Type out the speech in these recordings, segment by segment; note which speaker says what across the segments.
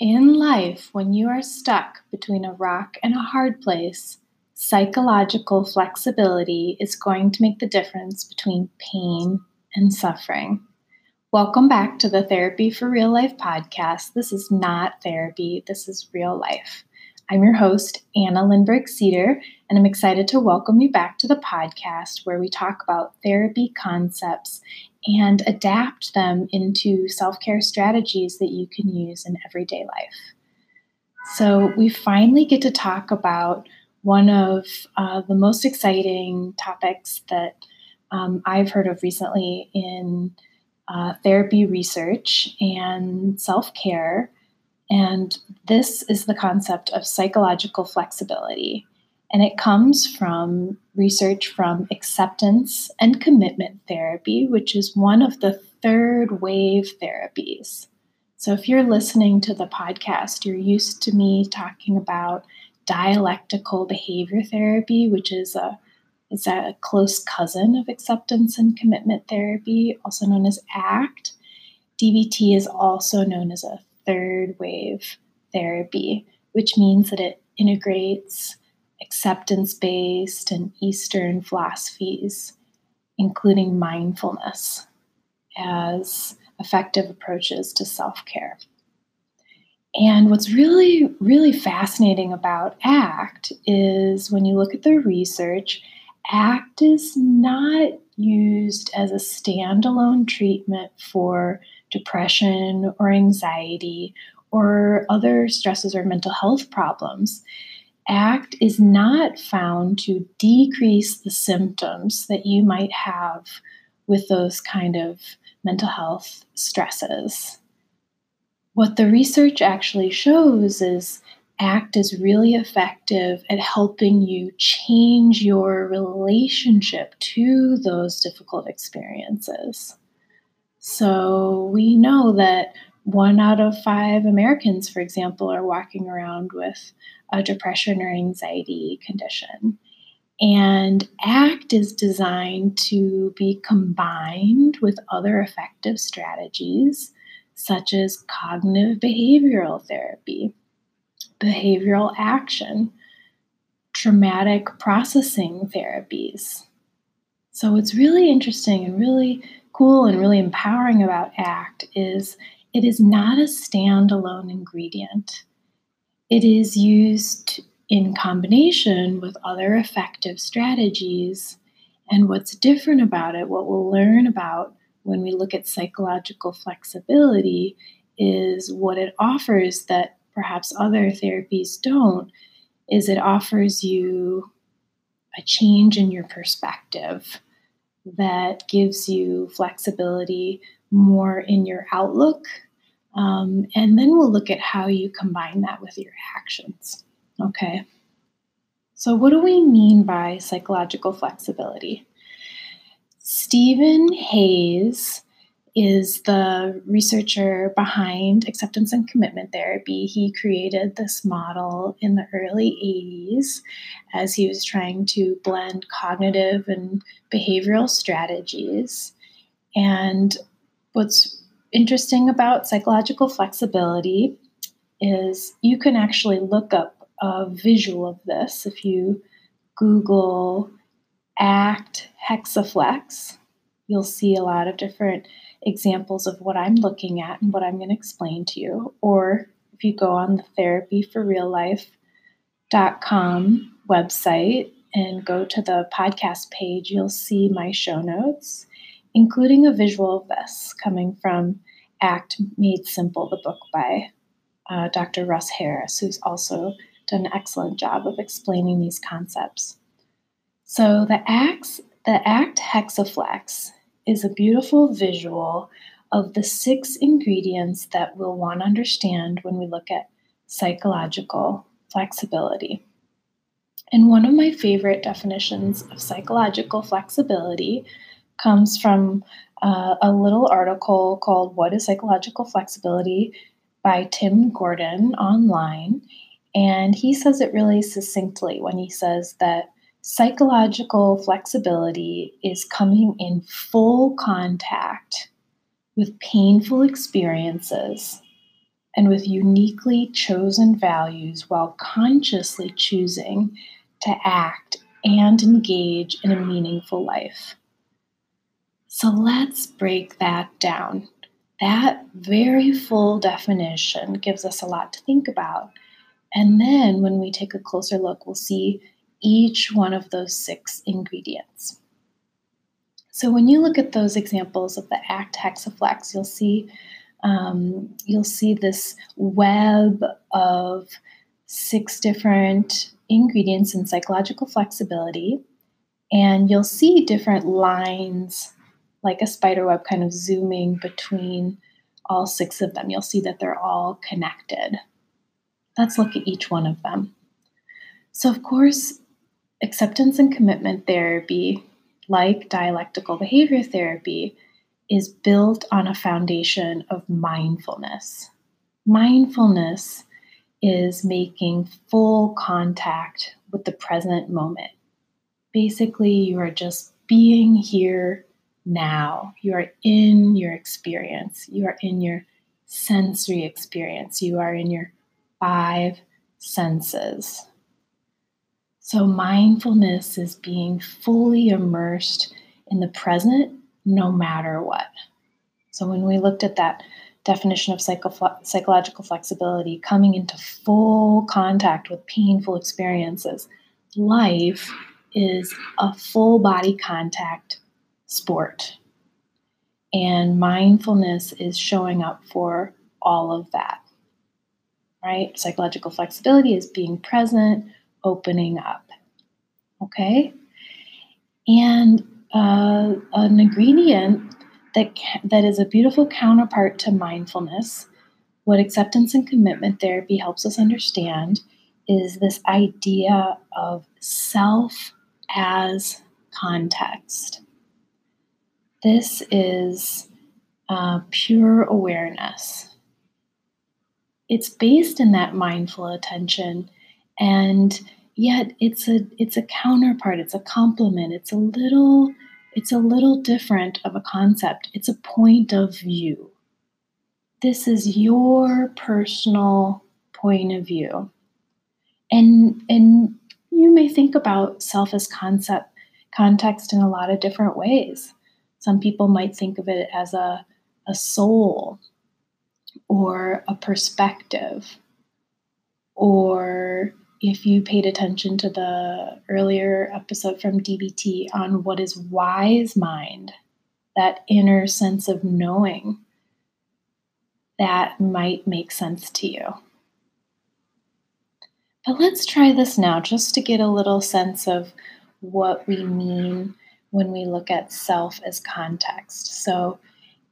Speaker 1: In life, when you are stuck between a rock and a hard place, psychological flexibility is going to make the difference between pain and suffering. Welcome back to the Therapy for Real Life podcast. This is not therapy, this is real life. I'm your host, Anna Lindberg Cedar, and I'm excited to welcome you back to the podcast where we talk about therapy concepts and adapt them into self care strategies that you can use in everyday life. So, we finally get to talk about one of uh, the most exciting topics that um, I've heard of recently in uh, therapy research and self care. And this is the concept of psychological flexibility. And it comes from research from acceptance and commitment therapy, which is one of the third wave therapies. So, if you're listening to the podcast, you're used to me talking about dialectical behavior therapy, which is a is a close cousin of acceptance and commitment therapy, also known as ACT. DBT is also known as a third wave therapy, which means that it integrates acceptance based and Eastern philosophies, including mindfulness, as effective approaches to self care. And what's really, really fascinating about ACT is when you look at the research, ACT is not used as a standalone treatment for depression or anxiety or other stresses or mental health problems. ACT is not found to decrease the symptoms that you might have with those kind of mental health stresses. What the research actually shows is ACT is really effective at helping you change your relationship to those difficult experiences. So we know that one out of five Americans, for example, are walking around with a depression or anxiety condition. And ACT is designed to be combined with other effective strategies, such as cognitive behavioral therapy, behavioral action, traumatic processing therapies. So, what's really interesting and really cool and really empowering about ACT is it is not a standalone ingredient. It is used in combination with other effective strategies. And what's different about it, what we'll learn about when we look at psychological flexibility, is what it offers that perhaps other therapies don't, is it offers you a change in your perspective that gives you flexibility more in your outlook. Um, and then we'll look at how you combine that with your actions. Okay. So, what do we mean by psychological flexibility? Stephen Hayes is the researcher behind acceptance and commitment therapy. He created this model in the early 80s as he was trying to blend cognitive and behavioral strategies. And what's interesting about psychological flexibility is you can actually look up a visual of this if you Google ACT Hexaflex. You'll see a lot of different examples of what I'm looking at and what I'm going to explain to you. Or if you go on the therapyforreallife.com website and go to the podcast page, you'll see my show notes, including a visual of this coming from Act Made Simple, the book by uh, Dr. Russ Harris, who's also done an excellent job of explaining these concepts. So the ACT, the ACT Hexaflex is a beautiful visual of the six ingredients that we'll want to understand when we look at psychological flexibility. And one of my favorite definitions of psychological flexibility comes from uh, a little article called What is Psychological Flexibility by Tim Gordon online. And he says it really succinctly when he says that Psychological flexibility is coming in full contact with painful experiences and with uniquely chosen values while consciously choosing to act and engage in a meaningful life. So let's break that down. That very full definition gives us a lot to think about. And then when we take a closer look, we'll see each one of those six ingredients. So when you look at those examples of the ACT hexaflex, you'll see um, you'll see this web of six different ingredients in psychological flexibility, and you'll see different lines like a spider web kind of zooming between all six of them. You'll see that they're all connected. Let's look at each one of them. So, of course, acceptance and commitment therapy, like dialectical behavior therapy, is built on a foundation of mindfulness. Mindfulness is making full contact with the present moment. Basically, you are just being here now. You are in your experience. You are in your sensory experience. You are in your five senses. So, mindfulness is being fully immersed in the present no matter what. So, when we looked at that definition of psycho- psychological flexibility, coming into full contact with painful experiences, life is a full body contact sport. And mindfulness is showing up for all of that, right? Psychological flexibility is being present, opening up. Okay? And uh, an ingredient that, that is a beautiful counterpart to mindfulness, what acceptance and commitment therapy helps us understand is this idea of self as context. This is uh, pure awareness. It's based in that mindful attention and yet it's a it's a counterpart it's a complement it's a little it's a little different of a concept. It's a point of view. This is your personal point of view. And and you may think about self as concept context in a lot of different ways some people might think of it as a, a soul or a perspective or if you paid attention to the earlier episode from DBT on what is wise mind, that inner sense of knowing, that might make sense to you. But let's try this now just to get a little sense of what we mean when we look at self as context. So,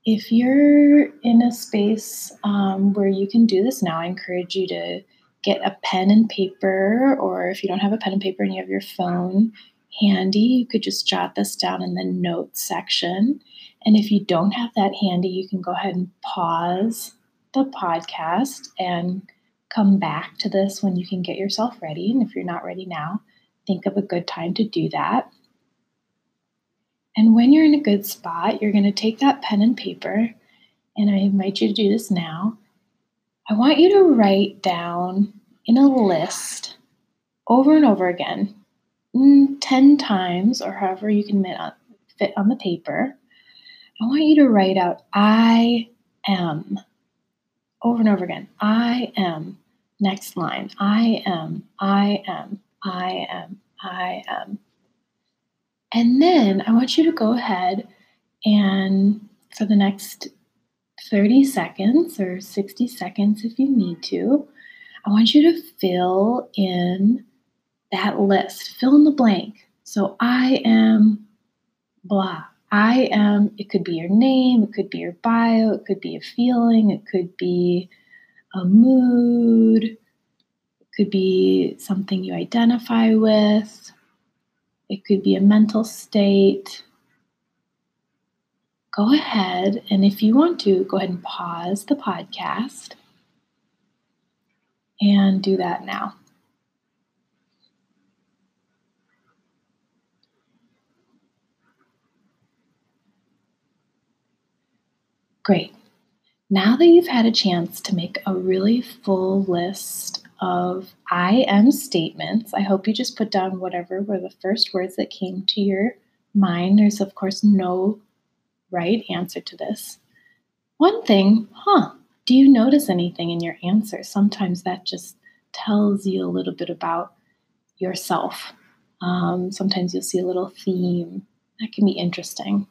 Speaker 1: if you're in a space um, where you can do this now, I encourage you to get a pen and paper, or if you don't have a pen and paper and you have your phone handy, you could just jot this down in the notes section. And if you don't have that handy, you can go ahead and pause the podcast and come back to this when you can get yourself ready. And if you're not ready now, think of a good time to do that. And when you're in a good spot, you're going to take that pen and paper, and I invite you to do this now. I want you to write down in a list over and over again, mm, 10 times, or however you can fit on the paper. I want you to write out I am over and over again. I am. Next line. I am. I am. I am. I am. And then I want you to go ahead and for the next 30 seconds or 60 seconds if you need to, I want you to fill in that list, fill in the blank. So I am blah. I am, it could be your name, it could be your bio, it could be a feeling, it could be a mood, it could be something you identify with, it could be a mental state go ahead and if you want to, go ahead and pause the podcast and do that now. Great. Now that you've had a chance to make a really full list of I am statements, I hope you just put down whatever were the first words that came to your mind. There's, of course, no right answer to this. One thing, huh? Do you notice anything in your answer? Sometimes that just tells you a little bit about yourself. Um, sometimes you'll see a little theme. That can be interesting.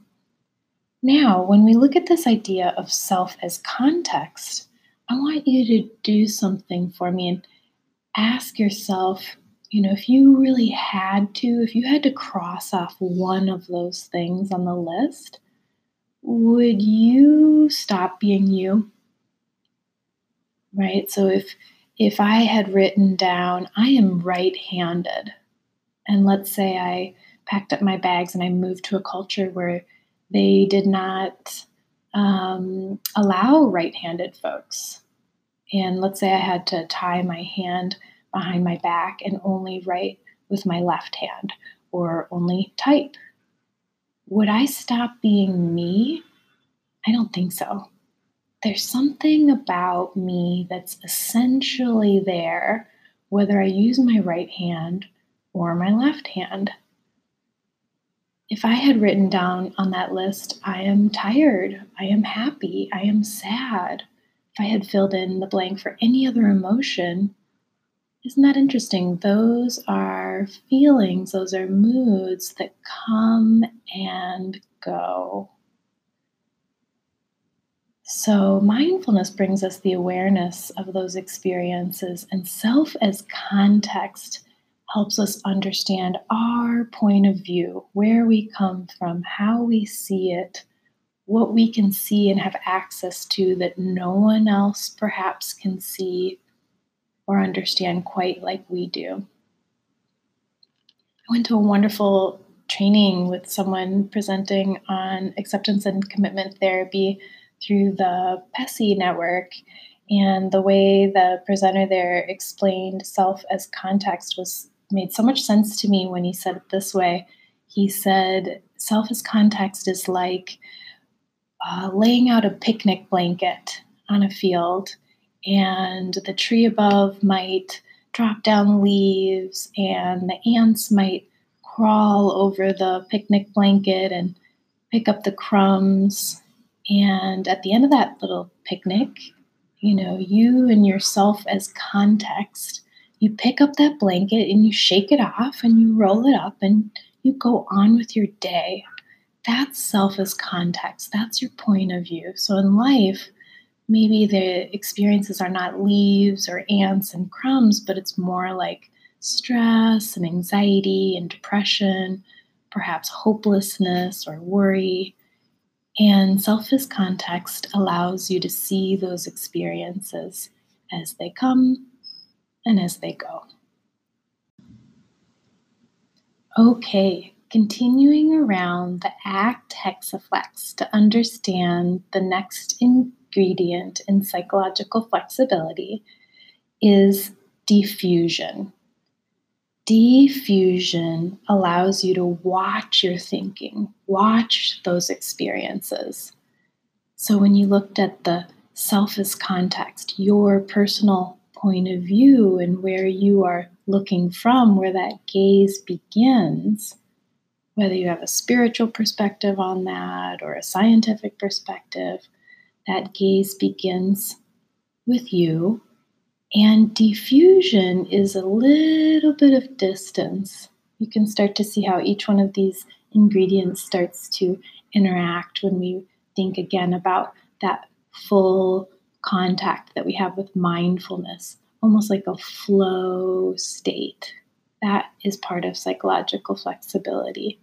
Speaker 1: Now, when we look at this idea of self as context, I want you to do something for me and ask yourself, you know, if you really had to, if you had to cross off one of those things on the list, would you stop being you? Right? So if if I had written down I am right-handed and let's say I packed up my bags and I moved to a culture where they did not um, allow right-handed folks. And let's say I had to tie my hand behind my back and only write with my left hand or only type would I stop being me? I don't think so. There's something about me that's essentially there, whether I use my right hand or my left hand. If I had written down on that list, I am tired, I am happy, I am sad, if I had filled in the blank for any other emotion, isn't that interesting? Those are feelings, those are moods that come and go. So, mindfulness brings us the awareness of those experiences, and self as context helps us understand our point of view, where we come from, how we see it, what we can see and have access to that no one else perhaps can see or understand quite like we do. I went to a wonderful training with someone presenting on acceptance and commitment therapy through the PESI network. And the way the presenter there explained self as context was made so much sense to me when he said it this way. He said, Self as context is like uh, laying out a picnic blanket on a field and the tree above might drop down leaves, and the ants might crawl over the picnic blanket and pick up the crumbs. And at the end of that little picnic, you know, you and yourself as context, you pick up that blanket and you shake it off and you roll it up and you go on with your day. That's self context. That's your point of view. So in life, maybe the experiences are not leaves or ants and crumbs, but it's more like stress and anxiety and depression, perhaps hopelessness or worry. And self context allows you to see those experiences as they come and as they go. Okay, continuing around the ACT hexaflex to understand the next ingredient in psychological flexibility is defusion. Defusion allows you to watch your thinking, watch those experiences. So when you looked at the self as context, your personal point of view and where you are looking from, where that gaze begins, whether you have a spiritual perspective on that or a scientific perspective, that gaze begins with you, and defusion is a little bit of distance. You can start to see how each one of these ingredients starts to interact when we think again about that full contact that we have with mindfulness, almost like a flow state. That is part of psychological flexibility.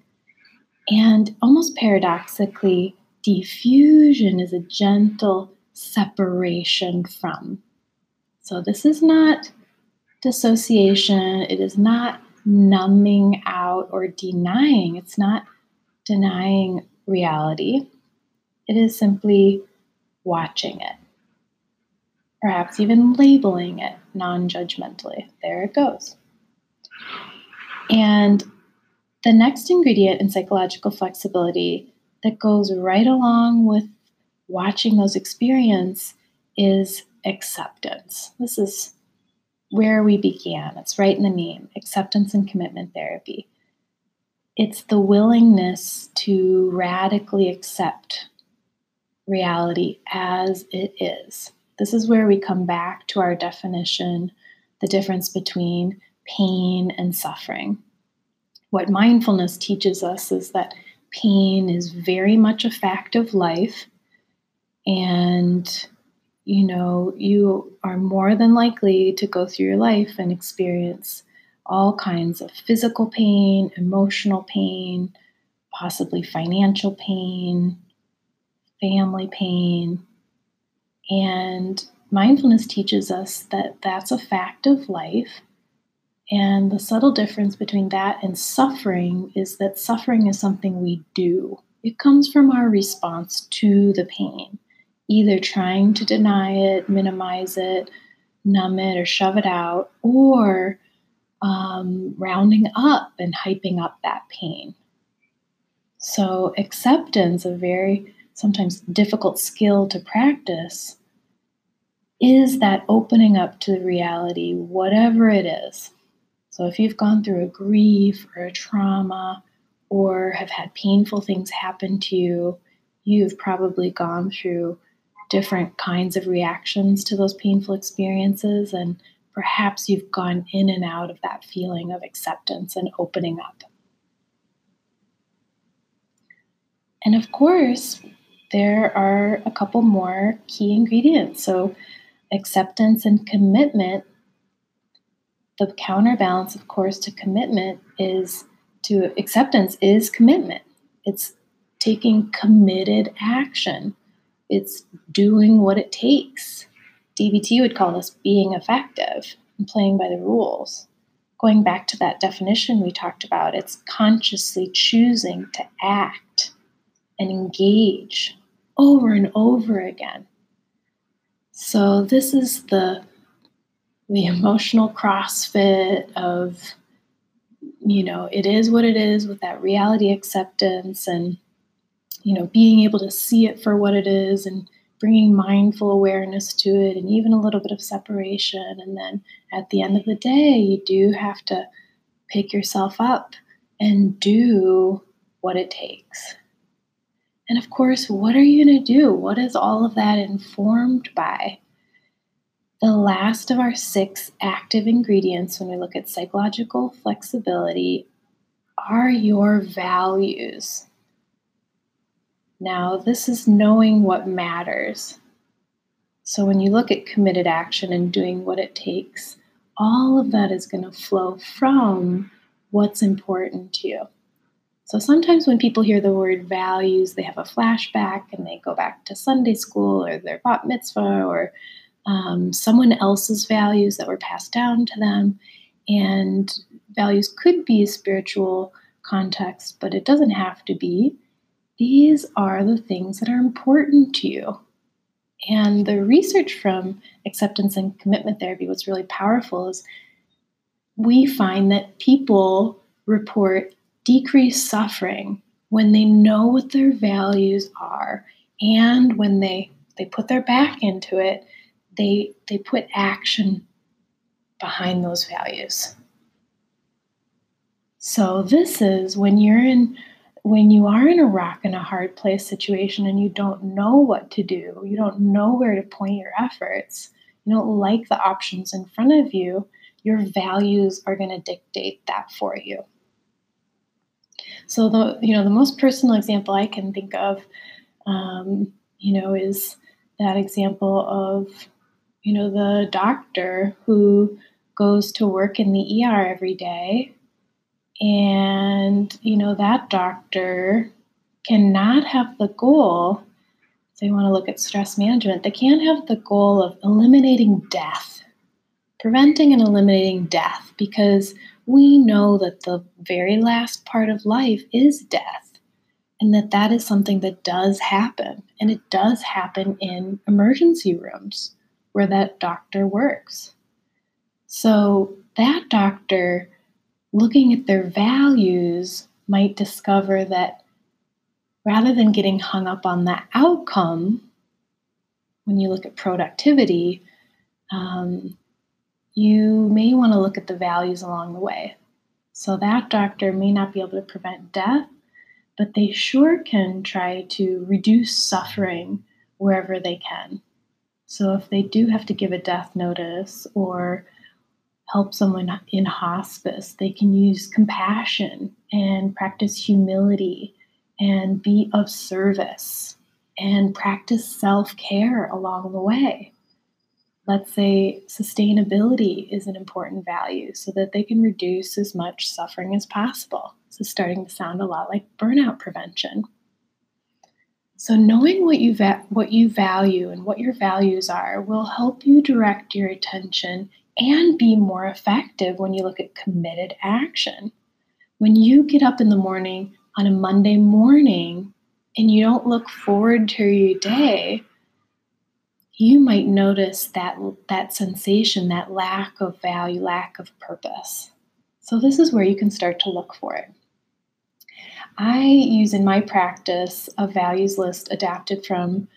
Speaker 1: And almost paradoxically, Defusion is a gentle separation from. So, this is not dissociation, it is not numbing out or denying, it's not denying reality. It is simply watching it, perhaps even labeling it non judgmentally. There it goes. And the next ingredient in psychological flexibility that goes right along with watching those experience is acceptance. This is where we began. It's right in the name acceptance and commitment therapy. It's the willingness to radically accept reality as it is. This is where we come back to our definition the difference between pain and suffering. What mindfulness teaches us is that pain is very much a fact of life, and you know, you are more than likely to go through your life and experience all kinds of physical pain, emotional pain, possibly financial pain, family pain. And mindfulness teaches us that that's a fact of life and the subtle difference between that and suffering is that suffering is something we do. It comes from our response to the pain, either trying to deny it, minimize it, numb it, or shove it out, or um, rounding up and hyping up that pain. So, acceptance, a very sometimes difficult skill to practice, is that opening up to the reality, whatever it is. So if you've gone through a grief or a trauma or have had painful things happen to you, you've probably gone through different kinds of reactions to those painful experiences and perhaps you've gone in and out of that feeling of acceptance and opening up. And of course, there are a couple more key ingredients. So, acceptance and commitment the counterbalance, of course, to commitment is to acceptance is commitment. It's taking committed action. It's doing what it takes. DBT would call this being effective and playing by the rules. Going back to that definition we talked about, it's consciously choosing to act and engage over and over again. So, this is the the emotional CrossFit of, you know, it is what it is with that reality acceptance and, you know, being able to see it for what it is and bringing mindful awareness to it and even a little bit of separation. And then at the end of the day, you do have to pick yourself up and do what it takes. And of course, what are you going to do? What is all of that informed by? The last of our six active ingredients when we look at psychological flexibility are your values. Now, this is knowing what matters. So, when you look at committed action and doing what it takes, all of that is going to flow from what's important to you. So, sometimes when people hear the word values, they have a flashback and they go back to Sunday school or their bat mitzvah or um, someone else's values that were passed down to them. And values could be a spiritual context, but it doesn't have to be. These are the things that are important to you. And the research from acceptance and commitment therapy, what's really powerful is we find that people report decreased suffering when they know what their values are and when they, they put their back into it they they put action behind those values. So this is when you're in when you are in a rock and a hard place situation and you don't know what to do, you don't know where to point your efforts, you don't like the options in front of you, your values are going to dictate that for you. So the you know the most personal example I can think of, um, you know, is that example of you know, the doctor who goes to work in the ER every day. And, you know, that doctor cannot have the goal, so they want to look at stress management, they can't have the goal of eliminating death, preventing and eliminating death, because we know that the very last part of life is death and that that is something that does happen and it does happen in emergency rooms where that doctor works. So that doctor, looking at their values, might discover that rather than getting hung up on the outcome, when you look at productivity, um, you may want to look at the values along the way. So that doctor may not be able to prevent death, but they sure can try to reduce suffering wherever they can. So if they do have to give a death notice or help someone in hospice, they can use compassion and practice humility and be of service and practice self care along the way. Let's say sustainability is an important value so that they can reduce as much suffering as possible. Is starting to sound a lot like burnout prevention. So knowing what you va- what you value and what your values are will help you direct your attention and be more effective when you look at committed action. When you get up in the morning on a Monday morning and you don't look forward to your day, you might notice that that sensation, that lack of value, lack of purpose. So this is where you can start to look for it. I use in my practice a values list adapted from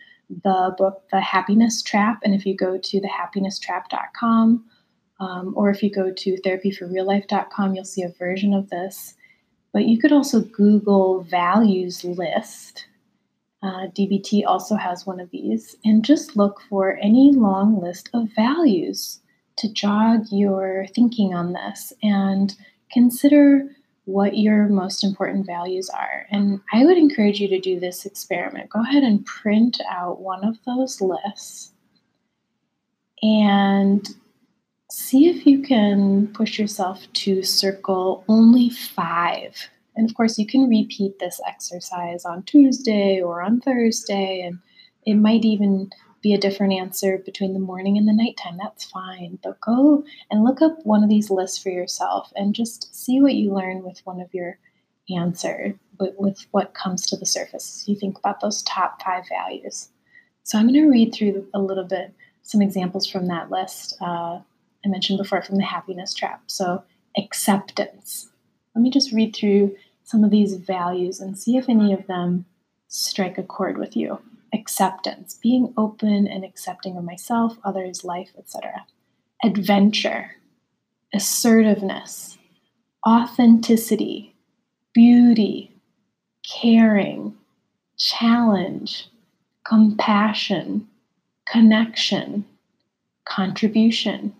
Speaker 1: the book The Happiness Trap. And if you go to thehappinesstrap.com um, or if you go to therapyforreallife.com, you'll see a version of this. But you could also Google values list uh, DBT also has one of these, and just look for any long list of values to jog your thinking on this and consider what your most important values are. And I would encourage you to do this experiment. Go ahead and print out one of those lists and see if you can push yourself to circle only five and of course, you can repeat this exercise on Tuesday or on Thursday, and it might even be a different answer between the morning and the nighttime. That's fine. But go and look up one of these lists for yourself and just see what you learn with one of your answer, with, with what comes to the surface. You think about those top five values. So I'm going to read through a little bit some examples from that list uh, I mentioned before from the happiness trap. So acceptance. Let me just read through some of these values and see if any of them strike a chord with you. Acceptance, being open and accepting of myself, others, life, etc. Adventure, assertiveness, authenticity, beauty, caring, challenge, compassion, connection, contribution,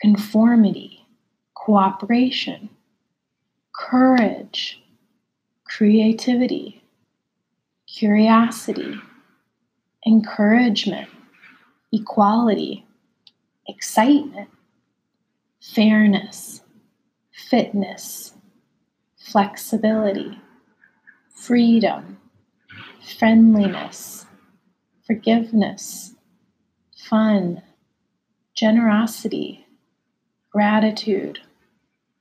Speaker 1: conformity, cooperation, courage, creativity, curiosity, encouragement, equality, excitement, fairness, fitness, flexibility, freedom, friendliness, forgiveness, fun, generosity, gratitude,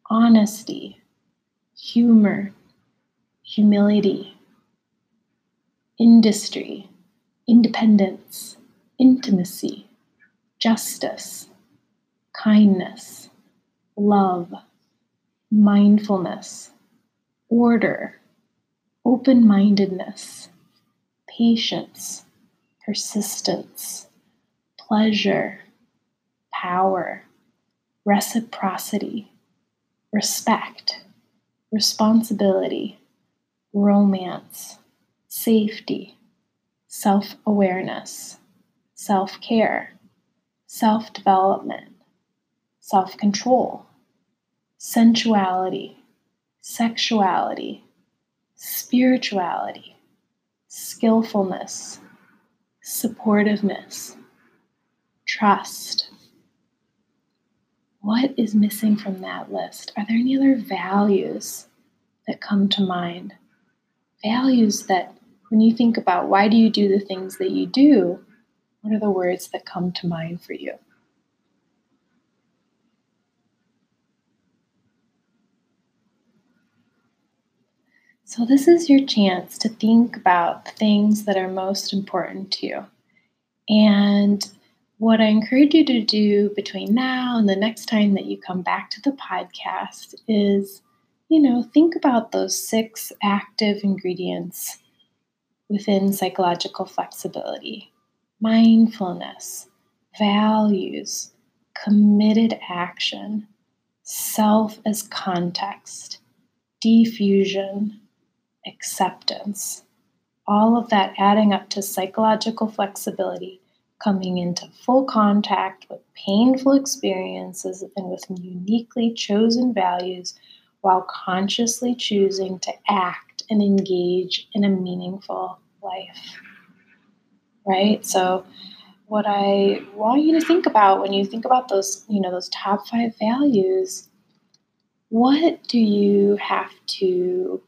Speaker 1: honesty, humor, humility, industry, independence, intimacy, justice, kindness, love, mindfulness, order, open mindedness, patience, persistence, pleasure, power, reciprocity, respect responsibility, romance, safety, self awareness, self care, self development, self control, sensuality, sexuality, spirituality, skillfulness, supportiveness, trust what is missing from that list? Are there any other values that come to mind? Values that, when you think about why do you do the things that you do, what are the words that come to mind for you? So, this is your chance to think about things that are most important to you. And what I encourage you to do between now and the next time that you come back to the podcast is, you know, think about those six active ingredients within psychological flexibility. mindfulness, values, committed action, self as context, defusion, acceptance. All of that adding up to psychological flexibility, coming into full contact with painful experiences and with uniquely chosen values while consciously choosing to act and engage in a meaningful life. Right? So, what I want you to think about when you think about those, you know, those top five values, what do you have to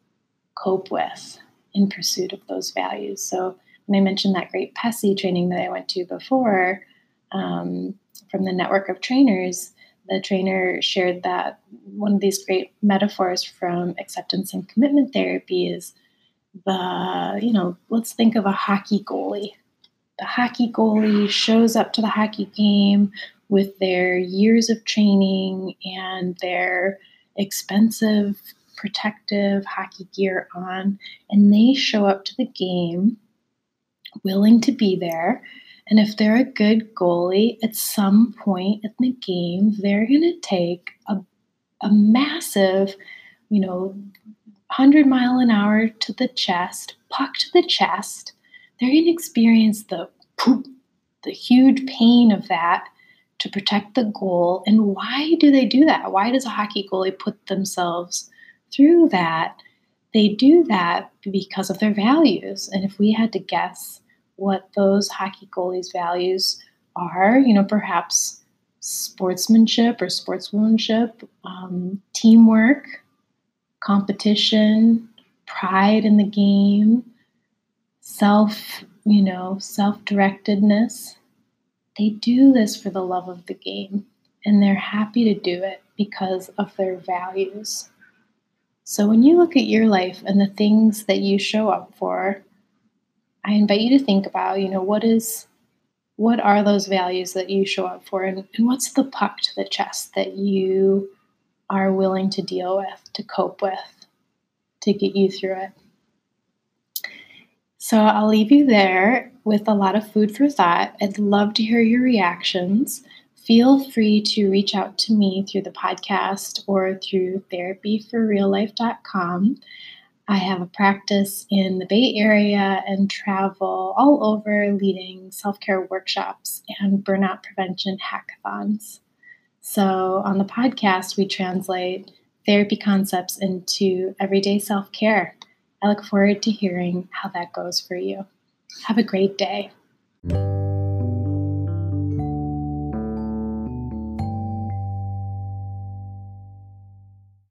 Speaker 1: cope with in pursuit of those values? So, when I mentioned that great PESI training that I went to before um, from the network of trainers, the trainer shared that one of these great metaphors from acceptance and commitment therapy is the, you know, let's think of a hockey goalie. The hockey goalie shows up to the hockey game with their years of training and their expensive protective hockey gear on, and they show up to the game willing to be there and if they're a good goalie, at some point in the game, they're going to take a, a massive, you know, 100 mile an hour to the chest, puck to the chest. They're going to experience the poop, the huge pain of that to protect the goal. And why do they do that? Why does a hockey goalie put themselves through that? They do that because of their values. And if we had to guess, what those hockey goalies' values are. You know, perhaps sportsmanship or sportswomanship, um, teamwork, competition, pride in the game, self, you know, self directedness. They do this for the love of the game and they're happy to do it because of their values. So when you look at your life and the things that you show up for, I invite you to think about, you know, what is what are those values that you show up for and, and what's the puck to the chest that you are willing to deal with, to cope with, to get you through it. So I'll leave you there with a lot of food for thought. I'd love to hear your reactions. Feel free to reach out to me through the podcast or through therapyforreallife.com. I have a practice in the Bay Area and travel all over leading self care workshops and burnout prevention hackathons. So, on the podcast, we translate therapy concepts into everyday self care. I look forward to hearing how that goes for you. Have a great day.